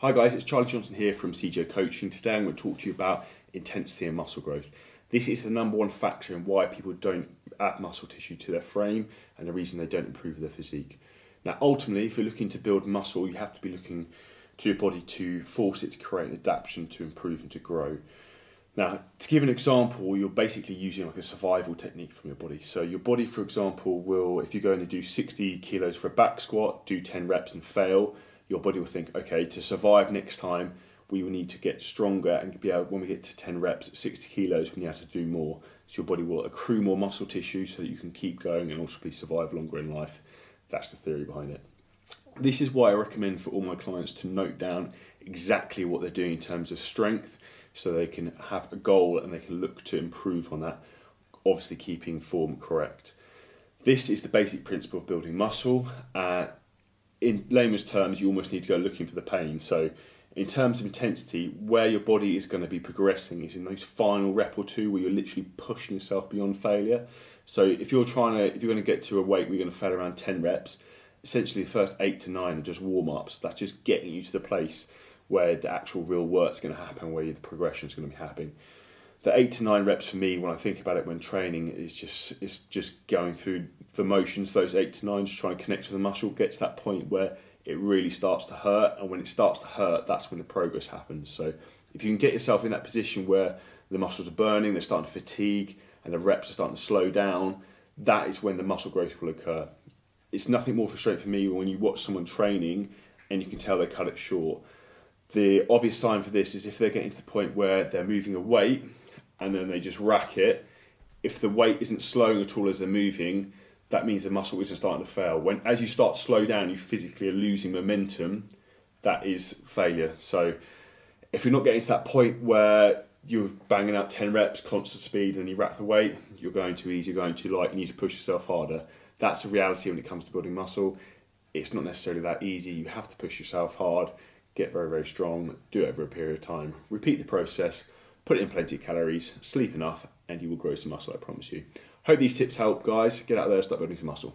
Hi guys, it's Charlie Johnson here from CJ Coaching. Today I'm going to talk to you about intensity and muscle growth. This is the number one factor in why people don't add muscle tissue to their frame and the reason they don't improve their physique. Now, ultimately, if you're looking to build muscle, you have to be looking to your body to force it to create an adaptation to improve and to grow. Now, to give an example, you're basically using like a survival technique from your body. So, your body, for example, will, if you're going to do 60 kilos for a back squat, do 10 reps and fail, your body will think, okay, to survive next time, we will need to get stronger and be able, when we get to 10 reps 60 kilos, we need to do more. So your body will accrue more muscle tissue so that you can keep going and also be survive longer in life. That's the theory behind it. This is why I recommend for all my clients to note down exactly what they're doing in terms of strength so they can have a goal and they can look to improve on that, obviously keeping form correct. This is the basic principle of building muscle. Uh, in layman's terms, you almost need to go looking for the pain. So, in terms of intensity, where your body is going to be progressing is in those final rep or two where you're literally pushing yourself beyond failure. So, if you're trying to, if you're going to get to a weight where you're going to fail around 10 reps, essentially the first eight to nine are just warm ups. That's just getting you to the place where the actual real work's going to happen, where the progression is going to be happening the eight to nine reps for me when I think about it when training is just it's just going through the motions, those eight to nine, just trying to connect to the muscle, get to that point where it really starts to hurt, and when it starts to hurt, that's when the progress happens. So if you can get yourself in that position where the muscles are burning, they're starting to fatigue, and the reps are starting to slow down, that is when the muscle growth will occur. It's nothing more frustrating for me when you watch someone training and you can tell they cut it short. The obvious sign for this is if they're getting to the point where they're moving a weight and then they just rack it. If the weight isn't slowing at all as they're moving, that means the muscle isn't starting to fail. When as you start to slow down, you physically are losing momentum. That is failure. So if you're not getting to that point where you're banging out 10 reps, constant speed, and you rack the weight, you're going too easy, you're going too light, you need to push yourself harder. That's a reality when it comes to building muscle. It's not necessarily that easy. You have to push yourself hard, get very, very strong, do it over a period of time. Repeat the process put in plenty of calories, sleep enough, and you will grow some muscle, I promise you. Hope these tips help, guys. Get out there, start building some muscle.